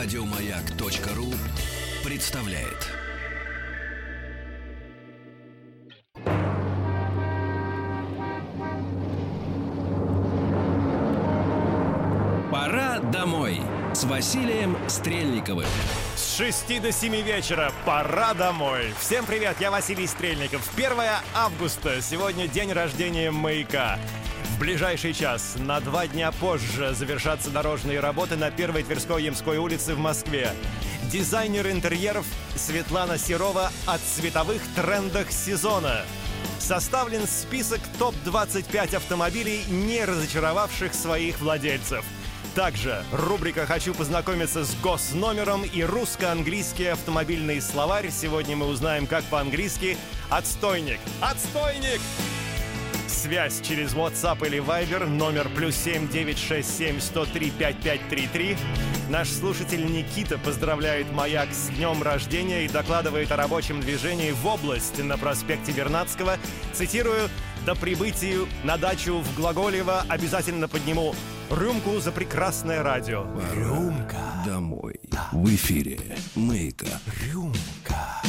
Радиомаяк.ру представляет. Пора домой с Василием Стрельниковым. С 6 до 7 вечера пора домой. Всем привет, я Василий Стрельников. 1 августа, сегодня день рождения «Маяка». Ближайший час, на два дня позже, завершатся дорожные работы на первой Тверской Ямской улице в Москве. Дизайнер интерьеров Светлана Серова о цветовых трендах сезона. Составлен список топ-25 автомобилей, не разочаровавших своих владельцев – также рубрика «Хочу познакомиться с госномером» и русско-английский автомобильный словарь. Сегодня мы узнаем, как по-английски «отстойник». «Отстойник!» Связь через WhatsApp или Viber номер плюс 7 967 103 5533. Наш слушатель Никита поздравляет «Маяк» с днем рождения и докладывает о рабочем движении в область на проспекте Вернадского. Цитирую, «До прибытия на дачу в Глаголево обязательно подниму рюмку за прекрасное радио». Рюмка. Домой. В эфире. Маяка. Рюмка.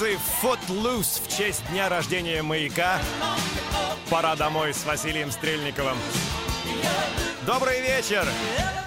Танцы Footloose в честь дня рождения «Маяка». Пора домой с Василием Стрельниковым. Добрый вечер! Everybody cut,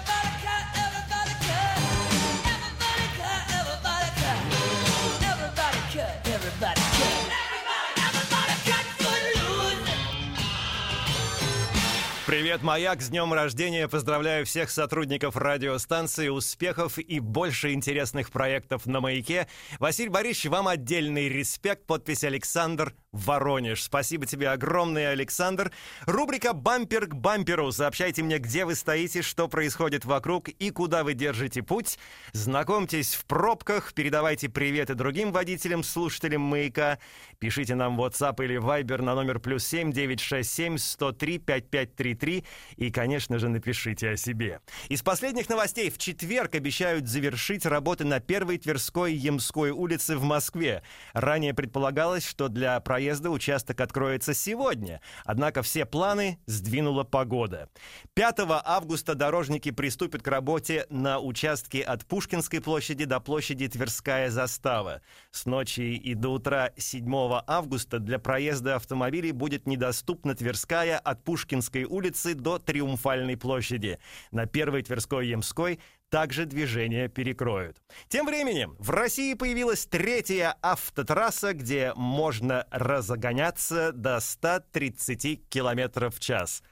Привет, Маяк! С днем рождения! Поздравляю всех сотрудников радиостанции, успехов и больше интересных проектов на «Маяке». Василий Борисович, вам отдельный респект. Подпись Александр Воронеж. Спасибо тебе огромное, Александр. Рубрика «Бампер к бамперу». Сообщайте мне, где вы стоите, что происходит вокруг и куда вы держите путь. Знакомьтесь в пробках, передавайте приветы другим водителям, слушателям «Маяка». Пишите нам WhatsApp или Viber на номер плюс 7 967 103 5533 и, конечно же, напишите о себе. Из последних новостей в четверг обещают завершить работы на первой Тверской Ямской улице в Москве. Ранее предполагалось, что для проезда участок откроется сегодня, однако все планы сдвинула погода. 5 августа дорожники приступят к работе на участке от Пушкинской площади до площади Тверская застава. С ночи и до утра 7 августа для проезда автомобилей будет недоступна Тверская от Пушкинской улицы до Триумфальной площади. На первой Тверской Ямской также движение перекроют. Тем временем в России появилась третья автотрасса, где можно разогоняться до 130 км в час.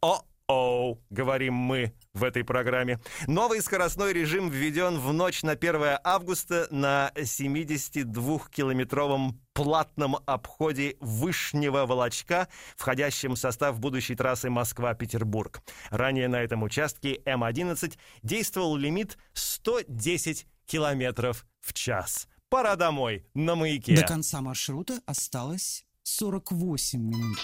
О, Оу, говорим мы в этой программе. Новый скоростной режим введен в ночь на 1 августа на 72-километровом платном обходе Вышнего Волочка, входящем в состав будущей трассы Москва-Петербург. Ранее на этом участке М-11 действовал лимит 110 километров в час. Пора домой, на маяке. До конца маршрута осталось 48 минут.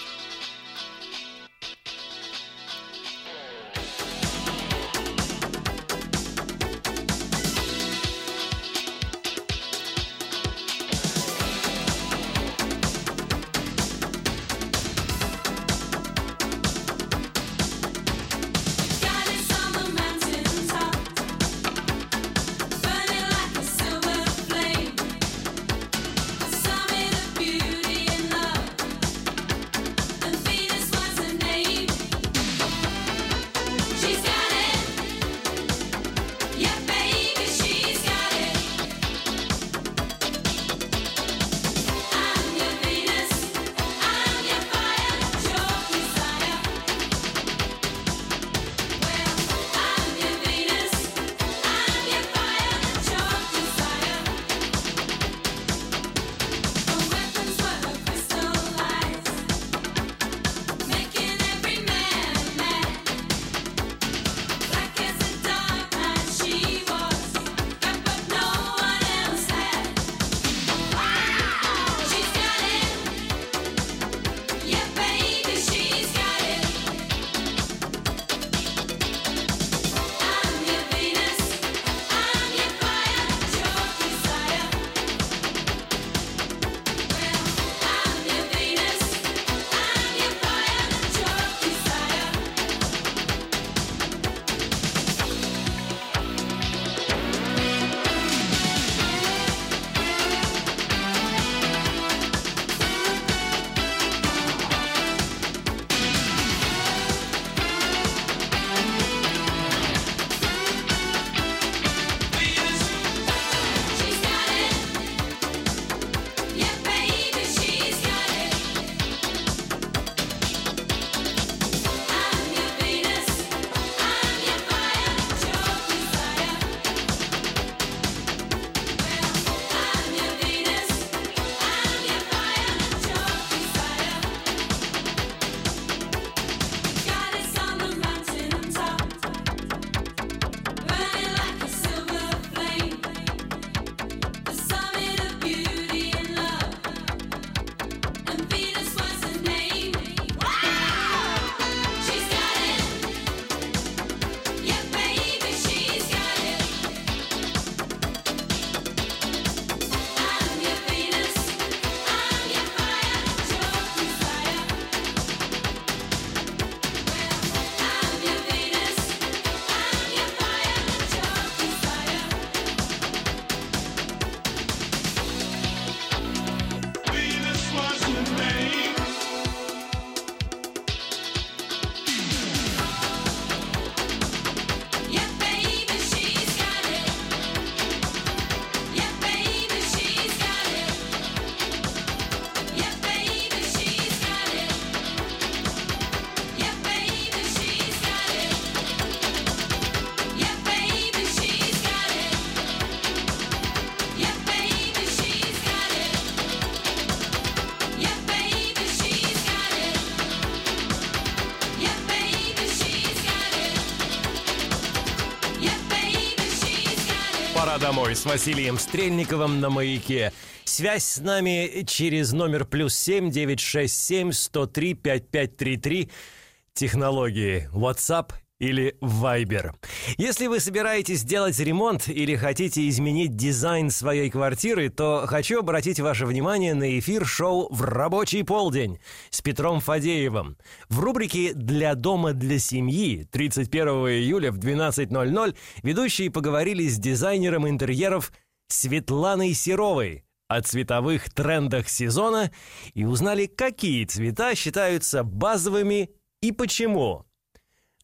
Домой» с Василием Стрельниковым на «Маяке». Связь с нами через номер плюс семь девять шесть семь сто три пять пять три три. Технологии WhatsApp или Viber. Если вы собираетесь сделать ремонт или хотите изменить дизайн своей квартиры, то хочу обратить ваше внимание на эфир шоу «В рабочий полдень» с Петром Фадеевым. В рубрике «Для дома для семьи» 31 июля в 12.00 ведущие поговорили с дизайнером интерьеров Светланой Серовой о цветовых трендах сезона и узнали, какие цвета считаются базовыми и почему.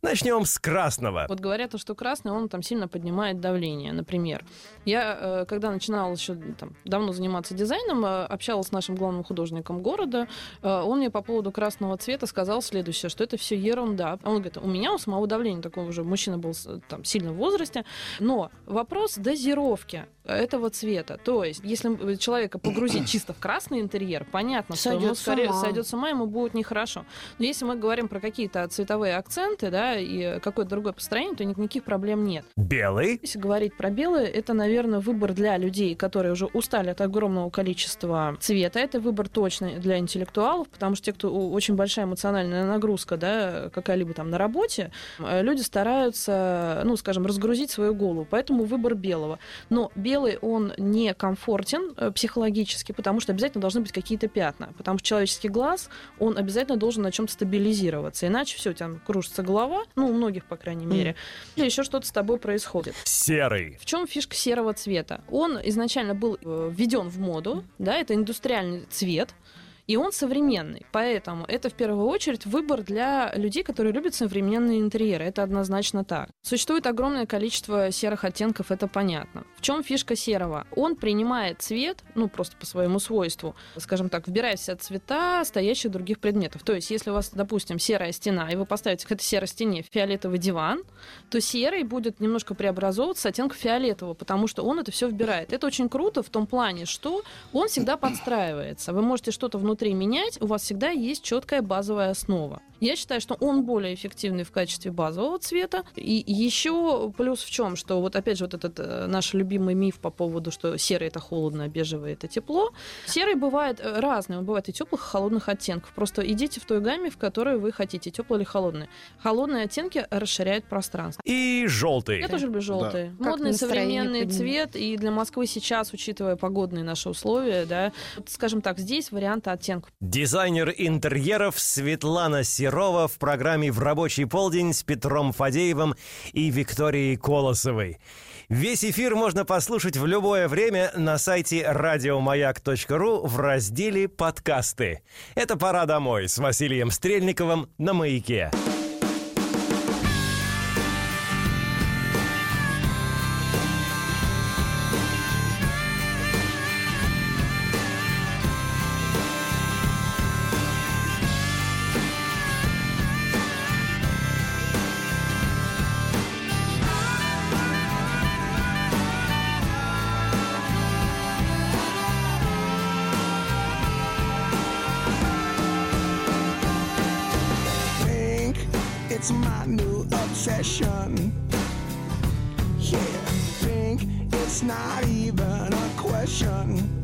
Начнем с красного. Вот говорят, что красный, он там сильно поднимает давление, например. Я, э, когда начинала еще там, давно заниматься дизайном, э, общалась с нашим главным художником города, э, он мне по поводу красного цвета сказал следующее, что это все ерунда. Он говорит, у меня у самого давления такого уже, мужчина был там сильно в возрасте, но вопрос дозировки этого цвета. То есть, если человека погрузить чисто в красный интерьер, понятно, что ему скорее сойдет с ума, ему будет нехорошо. Но если мы говорим про какие-то цветовые акценты, да, и какое-то другое построение, то никаких проблем нет. Белый. Если говорить про белые, это, наверное, выбор для людей, которые уже устали от огромного количества цвета. Это выбор точно для интеллектуалов, потому что те, кто очень большая эмоциональная нагрузка, да, какая-либо там на работе, э, люди стараются, ну, скажем, разгрузить свою голову. Поэтому выбор белого. Но белый, он не комфортен э, психологически, потому что обязательно должны быть какие-то пятна. Потому что человеческий глаз, он обязательно должен на чем-то стабилизироваться. Иначе все, у тебя кружится голова, ну, у многих, по крайней мере, или еще что-то с тобой происходит. Серый. В чем фишка серого цвета? Он изначально был э, введен в моду, да, это индустриальный цвет. И он современный, поэтому это в первую очередь выбор для людей, которые любят современные интерьеры. Это однозначно так. Существует огромное количество серых оттенков, это понятно. В чем фишка серого? Он принимает цвет, ну просто по своему свойству, скажем так, вбирая все цвета стоящих других предметов. То есть, если у вас, допустим, серая стена, и вы поставите к этой серой стене фиолетовый диван, то серый будет немножко преобразовываться оттенком фиолетового, потому что он это все вбирает. Это очень круто в том плане, что он всегда подстраивается. Вы можете что-то внутри менять, у вас всегда есть четкая базовая основа. Я считаю, что он более эффективный в качестве базового цвета. И еще плюс в чем, что вот опять же вот этот э, наш любимый миф по поводу, что серый это холодно, а бежевый это тепло. Серый бывает э, разный, он бывает и теплых, и холодных оттенков. Просто идите в той гамме, в которой вы хотите, теплый или холодный. Холодные оттенки расширяют пространство. И желтый. Я тоже люблю желтый. Как Модный современный поднимет. цвет. И для Москвы сейчас, учитывая погодные наши условия, да, скажем так, здесь варианты оттенков. Дизайнер интерьеров Светлана Серова в программе «В рабочий полдень» с Петром Фадеевым и Викторией Колосовой. Весь эфир можно послушать в любое время на сайте радиомаяк.ру в разделе «Подкасты». Это «Пора домой» с Василием Стрельниковым на «Маяке». It's my new obsession. Yeah, think it's not even a question.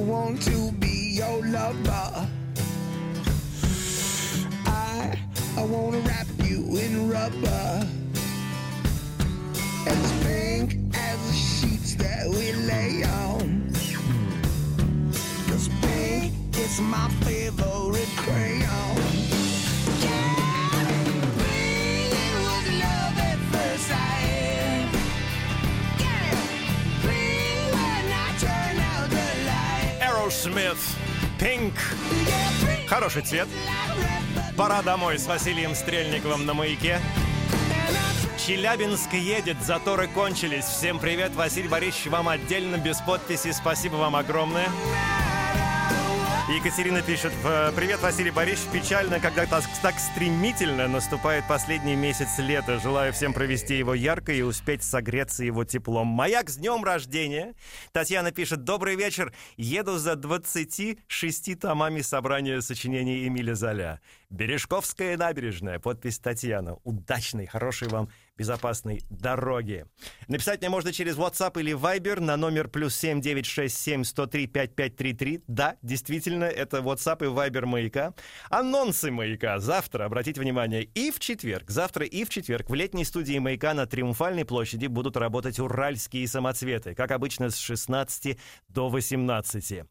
Want to be your lover. I, I wanna wrap you in rubber. As pink as the sheets that we lay on. Cause pink is my favorite crayon. Aerosmith, Pink. Хороший цвет. Пора домой с Василием Стрельниковым на маяке. Челябинск едет, заторы кончились. Всем привет, Василий Борисович, вам отдельно, без подписи. Спасибо вам огромное. Екатерина пишет, «В- привет, Василий Борисович, печально, когда так, так стремительно наступает последний месяц лета. Желаю всем провести его ярко и успеть согреться его теплом. Маяк с днем рождения. Татьяна пишет, добрый вечер, еду за 26 томами собрания сочинений Эмиля Золя. Бережковская набережная, подпись Татьяна. Удачной, хорошей вам безопасной дороги. Написать мне можно через WhatsApp или Viber на номер плюс 7967 103 5533. Да, действительно, это WhatsApp и Viber маяка. Анонсы маяка завтра, обратите внимание, и в четверг. Завтра и в четверг в летней студии маяка на Триумфальной площади будут работать уральские самоцветы, как обычно с 16 до 18.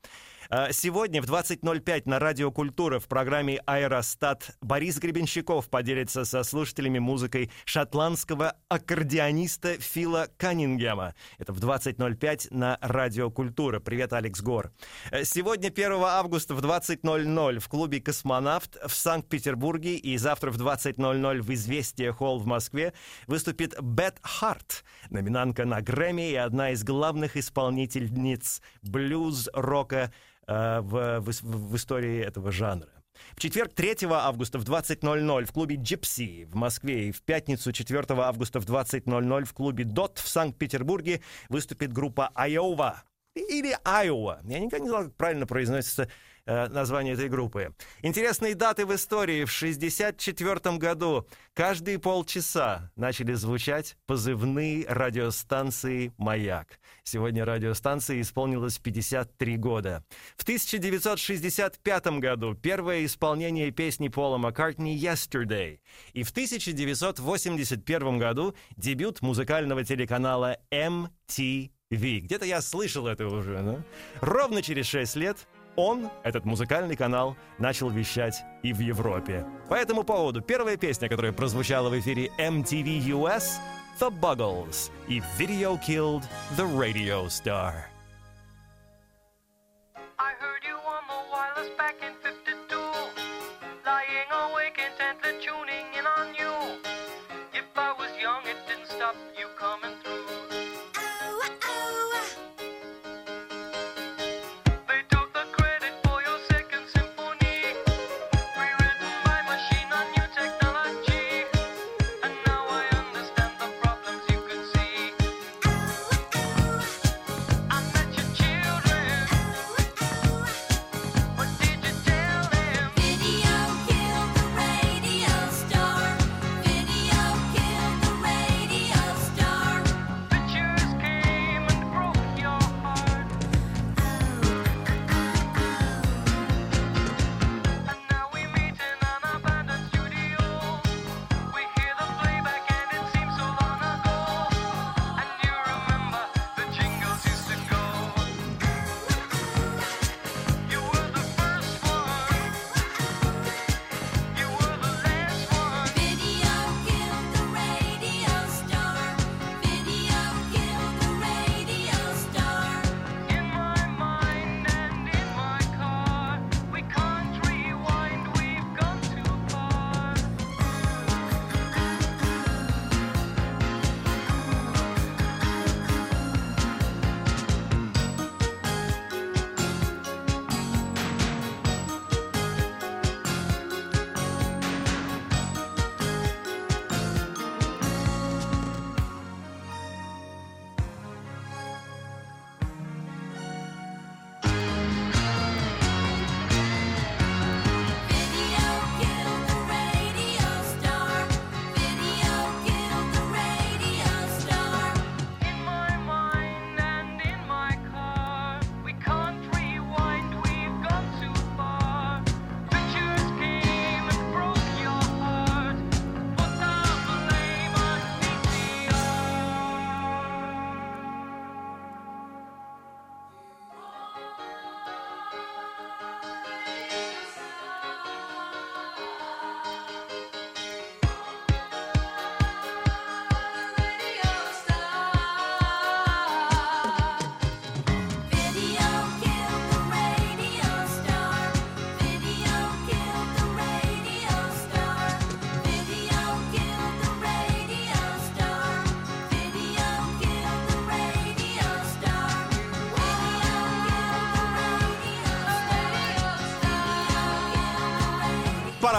А, Сегодня в 20.05 на Радио Культура в программе «Аэростат» Борис Гребенщиков поделится со слушателями музыкой шотландского аккордеониста Фила Каннингема. Это в 20.05 на Радио Культура. Привет, Алекс Гор. Э, Сегодня, 1 августа в 20.00 в клубе «Космонавт» в Санкт-Петербурге и завтра в 20.00 в «Известия Холл» в Москве выступит Бет Харт, номинантка на Грэмми и одна из главных исполнительниц блюз-рока э, в, в, в истории этого жанра. В четверг 3 августа в 20.00 в клубе «Джипси» в Москве и в пятницу 4 августа в 20.00 в клубе «Дот» в Санкт-Петербурге выступит группа «Айова». Или «Айова». Я никогда не знал, как правильно произносится э, название этой группы. Интересные даты в истории. В 1964 году каждые полчаса начали звучать позывные радиостанции «Маяк». Сегодня радиостанции исполнилось 53 года. В 1965 году первое исполнение песни Пола Маккартни «Yesterday». И в 1981 году дебют музыкального телеканала MTV. Где-то я слышал это уже, ну? Ровно через 6 лет он, этот музыкальный канал, начал вещать и в Европе. По этому поводу первая песня, которая прозвучала в эфире MTV US — The Buggles и Video Killed the Radio Star.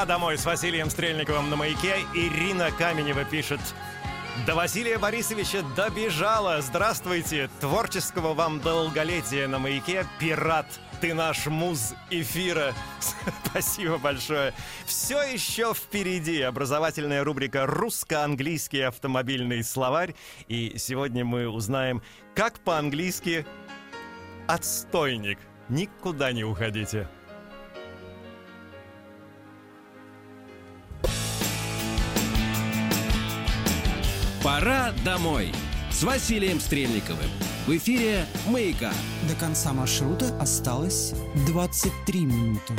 Домой с Василием Стрельниковым на маяке. Ирина Каменева пишет. До Василия Борисовича добежала. Здравствуйте. Творческого вам долголетия на маяке. Пират. Ты наш муз эфира. Спасибо большое. Все еще впереди образовательная рубрика «Русско-английский автомобильный словарь». И сегодня мы узнаем, как по-английски «отстойник». Никуда не уходите. Пора домой с Василием Стрельниковым. В эфире «Маяка». До конца маршрута осталось 23 минуты.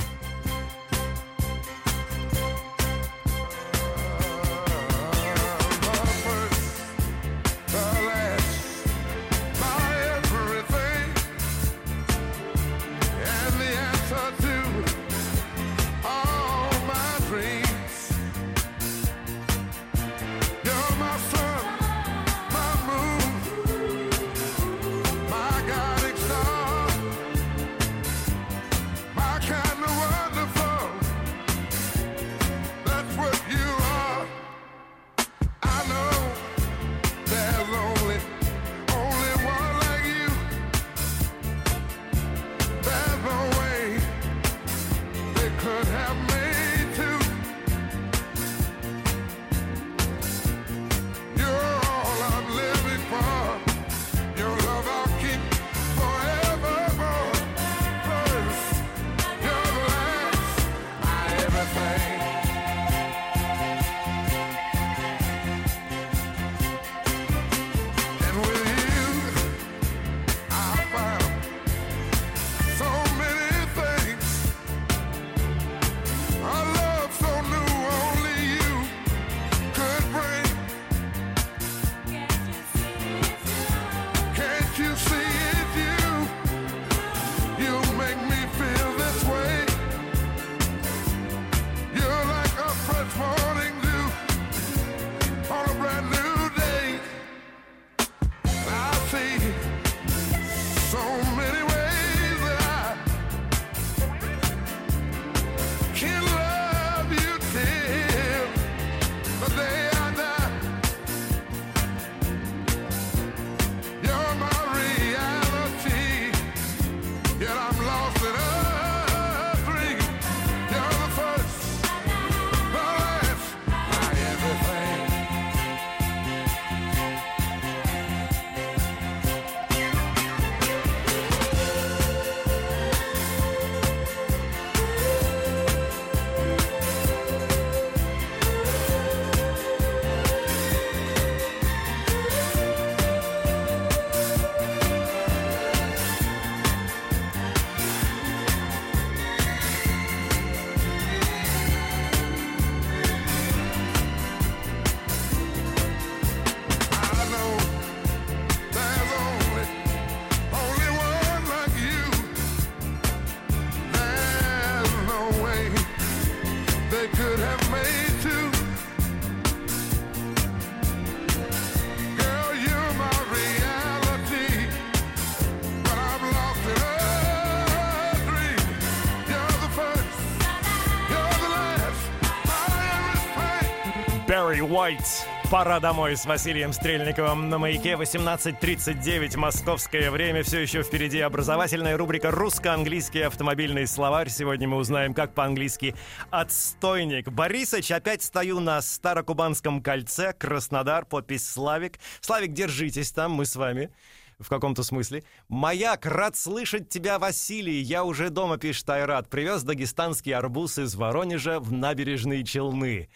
Барри Уайт. Пора домой с Василием Стрельниковым на маяке 18.39 московское время. Все еще впереди образовательная рубрика «Русско-английский автомобильный словарь». Сегодня мы узнаем, как по-английски «отстойник». Борисыч, опять стою на Старокубанском кольце, Краснодар, подпись «Славик». Славик, держитесь там, мы с вами в каком-то смысле. «Маяк, рад слышать тебя, Василий. Я уже дома, пишет Айрат. Привез дагестанский арбуз из Воронежа в набережные Челны».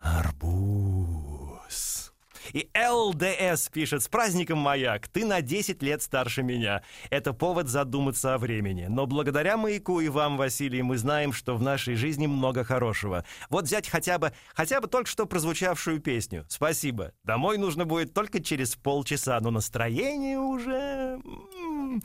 Арбуз. И ЛДС пишет, с праздником маяк, ты на 10 лет старше меня. Это повод задуматься о времени. Но благодаря маяку и вам, Василий, мы знаем, что в нашей жизни много хорошего. Вот взять хотя бы, хотя бы только что прозвучавшую песню. Спасибо. Домой нужно будет только через полчаса, но настроение уже м, М.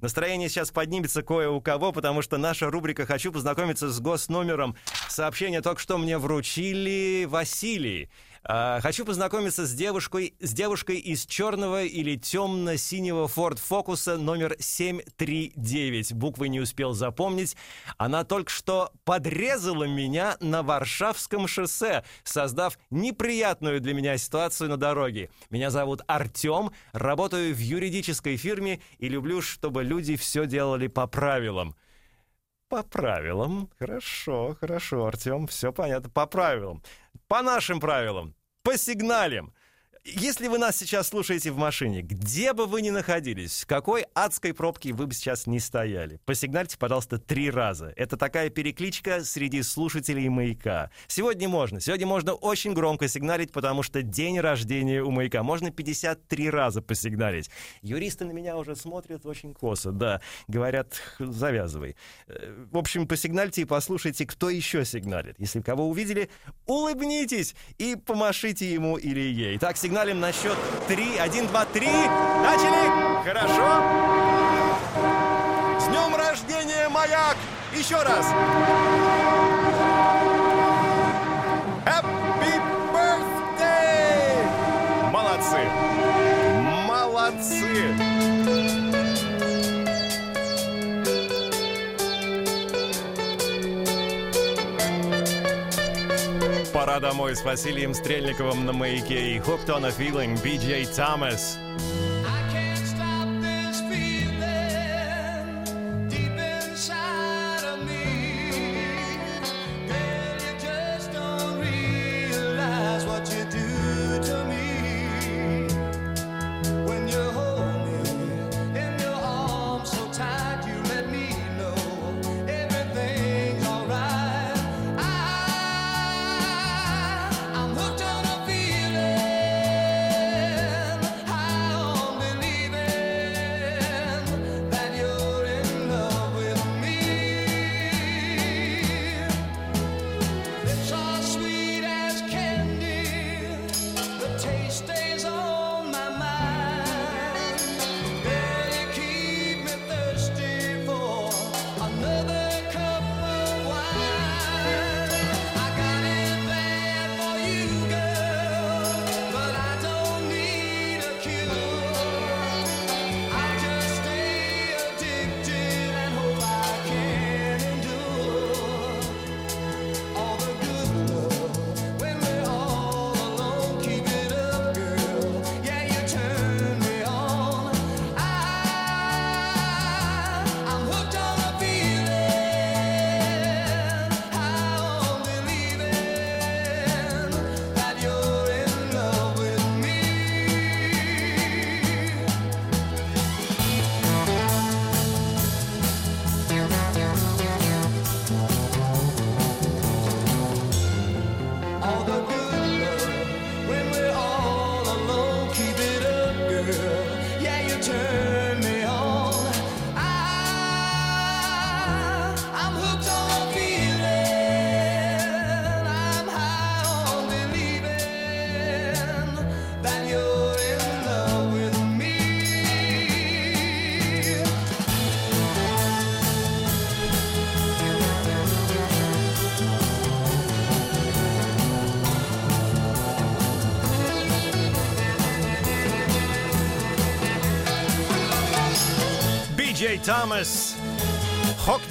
Настроение сейчас поднимется кое у кого, потому что наша рубрика «Хочу познакомиться с госномером». Сообщение только что мне вручили Василий. А, Хочу познакомиться с девушкой, с девушкой из черного или темно-синего Ford Focus номер 739. Буквы не успел запомнить. Она только что подрезала меня на Варшавском шоссе, создав неприятную для меня ситуацию на дороге. Меня зовут Артем, работаю в юридической фирме и люблю, чтобы люди все делали по правилам. По правилам. Хорошо, хорошо, Артем, все понятно. По правилам. По нашим правилам. По сигналям. Если вы нас сейчас слушаете в машине, где бы вы ни находились, в какой адской пробке вы бы сейчас не стояли, посигнальте, пожалуйста, три раза. Это такая перекличка среди слушателей «Маяка». Сегодня можно. Сегодня можно очень громко сигналить, потому что день рождения у «Маяка». Можно 53 раза посигналить. Юристы на меня уже смотрят очень косо, да. Говорят, завязывай. Э, В общем, посигнальте и послушайте, кто еще сигналит. Если кого увидели, улыбнитесь и помашите ему или ей. Так, сигналим на счет 3. 1, 2, 3. Начали! Хорошо? С днем рождения, маяк! Еще раз! Happy birthday! Молодцы! Молодцы! Домой с Василием Стрельниковым на маяке и Hooked on a BJ Thomas. I can't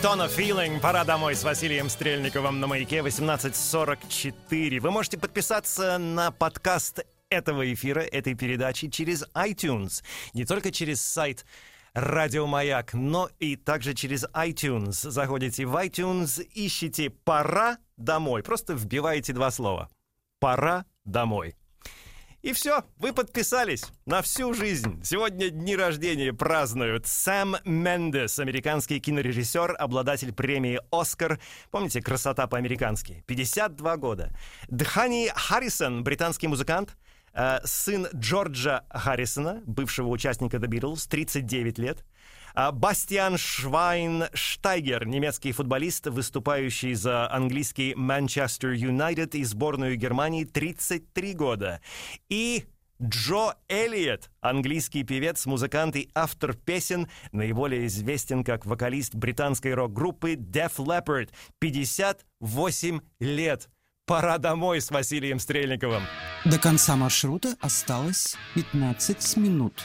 On a Feeling. Пора домой с Василием Стрельниковым на маяке 1844. Вы можете подписаться на подкаст этого эфира, этой передачи через iTunes. Не только через сайт Радио Маяк, но и также через iTunes. Заходите в iTunes, ищите «Пора домой». Просто вбиваете два слова. «Пора домой». И все, вы подписались на всю жизнь. Сегодня дни рождения празднуют Сэм Мендес, американский кинорежиссер, обладатель премии «Оскар». Помните, красота по-американски. 52 года. Дхани Харрисон, британский музыкант, э, сын Джорджа Харрисона, бывшего участника The Beatles, 39 лет. А Бастиан Швайнштайгер, немецкий футболист, выступающий за английский Манчестер Юнайтед и сборную Германии 33 года. И Джо Эллиот, английский певец, музыкант и автор песен, наиболее известен как вокалист британской рок-группы Def Leppard. 58 лет. Пора домой с Василием Стрельниковым. До конца маршрута осталось 15 минут.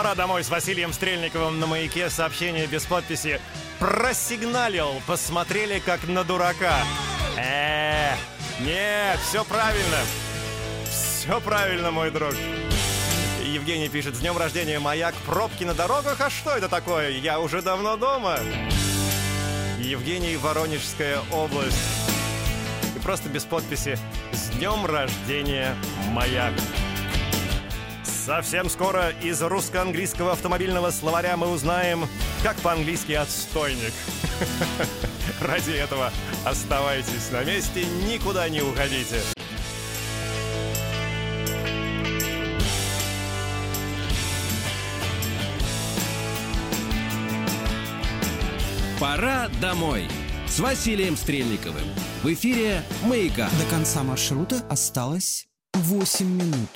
Пора домой с Василием Стрельниковым на маяке. Сообщение без подписи. Просигналил. Посмотрели как на дурака. Э, нет, все правильно. Все правильно, мой друг. Евгений пишет, с днем рождения, маяк, пробки на дорогах, а что это такое? Я уже давно дома. Евгений, Воронежская область. И просто без подписи, с днем рождения, маяк. Совсем скоро из русско-английского автомобильного словаря мы узнаем, как по-английски отстойник. Ради этого оставайтесь на месте, никуда не уходите. Пора домой с Василием Стрельниковым. В эфире «Маяка». До конца маршрута осталось 8 минут.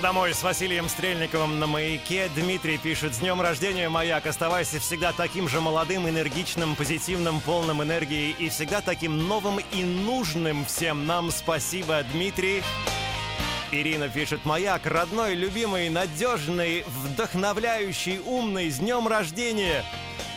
Домой с Василием Стрельниковым на маяке. Дмитрий пишет, с днем рождения, маяк. Оставайся всегда таким же молодым, энергичным, позитивным, полным энергии и всегда таким новым и нужным всем нам. Спасибо, Дмитрий. Ирина пишет, маяк, родной, любимый, надежный, вдохновляющий, умный, с днем рождения.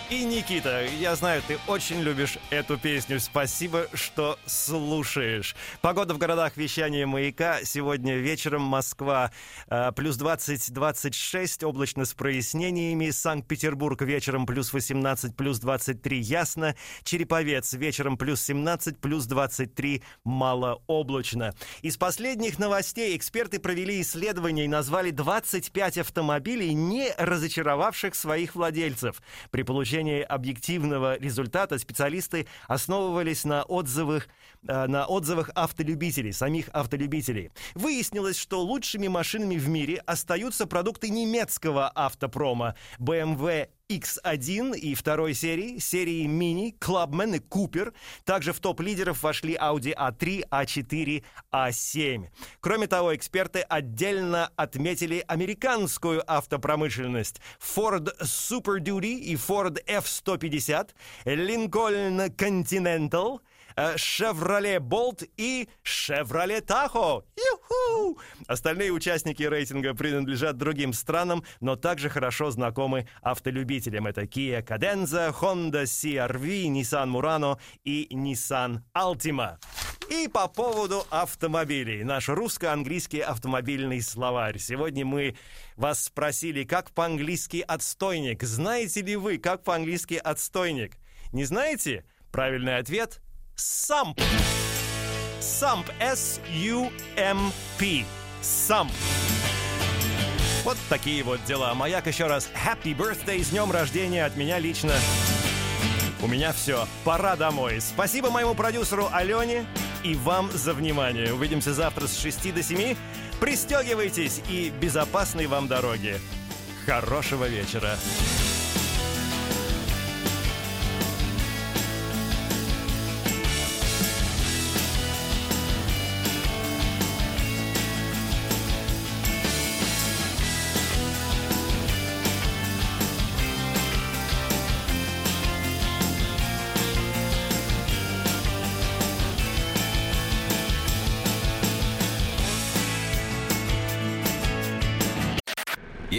И Никита, я знаю, ты очень любишь эту песню. Спасибо, что слушаешь. Погода в городах вещания маяка. Сегодня вечером Москва э, плюс 20-26, облачно с прояснениями. Санкт-Петербург вечером плюс 18, плюс 23, ясно. Череповец вечером плюс 17, плюс 23, малооблачно. Из последних новостей эксперты провели исследование и назвали 25 автомобилей, не разочаровавших своих владельцев. При получении объективного результата специалисты основывались на отзывах, на отзывах автолюбителей, самих автолюбителей. Выяснилось, что лучшими машинами в мире остаются продукты немецкого автопрома BMW X1 и второй серии, серии Mini, Clubman и Cooper. Также в топ лидеров вошли Audi A3, A4, A7. Кроме того, эксперты отдельно отметили американскую автопромышленность. Ford Super Duty и Ford F-150, Lincoln Continental, э, Chevrolet Bolt и Chevrolet Tahoe. Юху! Остальные участники рейтинга принадлежат другим странам, но также хорошо знакомы автолюбителям. Это Kia Cadenza, Honda CR-V, Nissan Murano и Nissan Altima. И по поводу автомобилей. Наш русско-английский автомобильный словарь. Сегодня мы вас спросили, как по-английски отстойник. Знаете ли вы, как по-английски отстойник? Не знаете? Правильный ответ – самп. Самп. S-U-M-P. Самп. Вот такие вот дела. Маяк еще раз. Happy birthday, с днем рождения от меня лично. У меня все. Пора домой. Спасибо моему продюсеру Алене и вам за внимание. Увидимся завтра с 6 до 7. Пристегивайтесь и безопасной вам дороги. Хорошего вечера.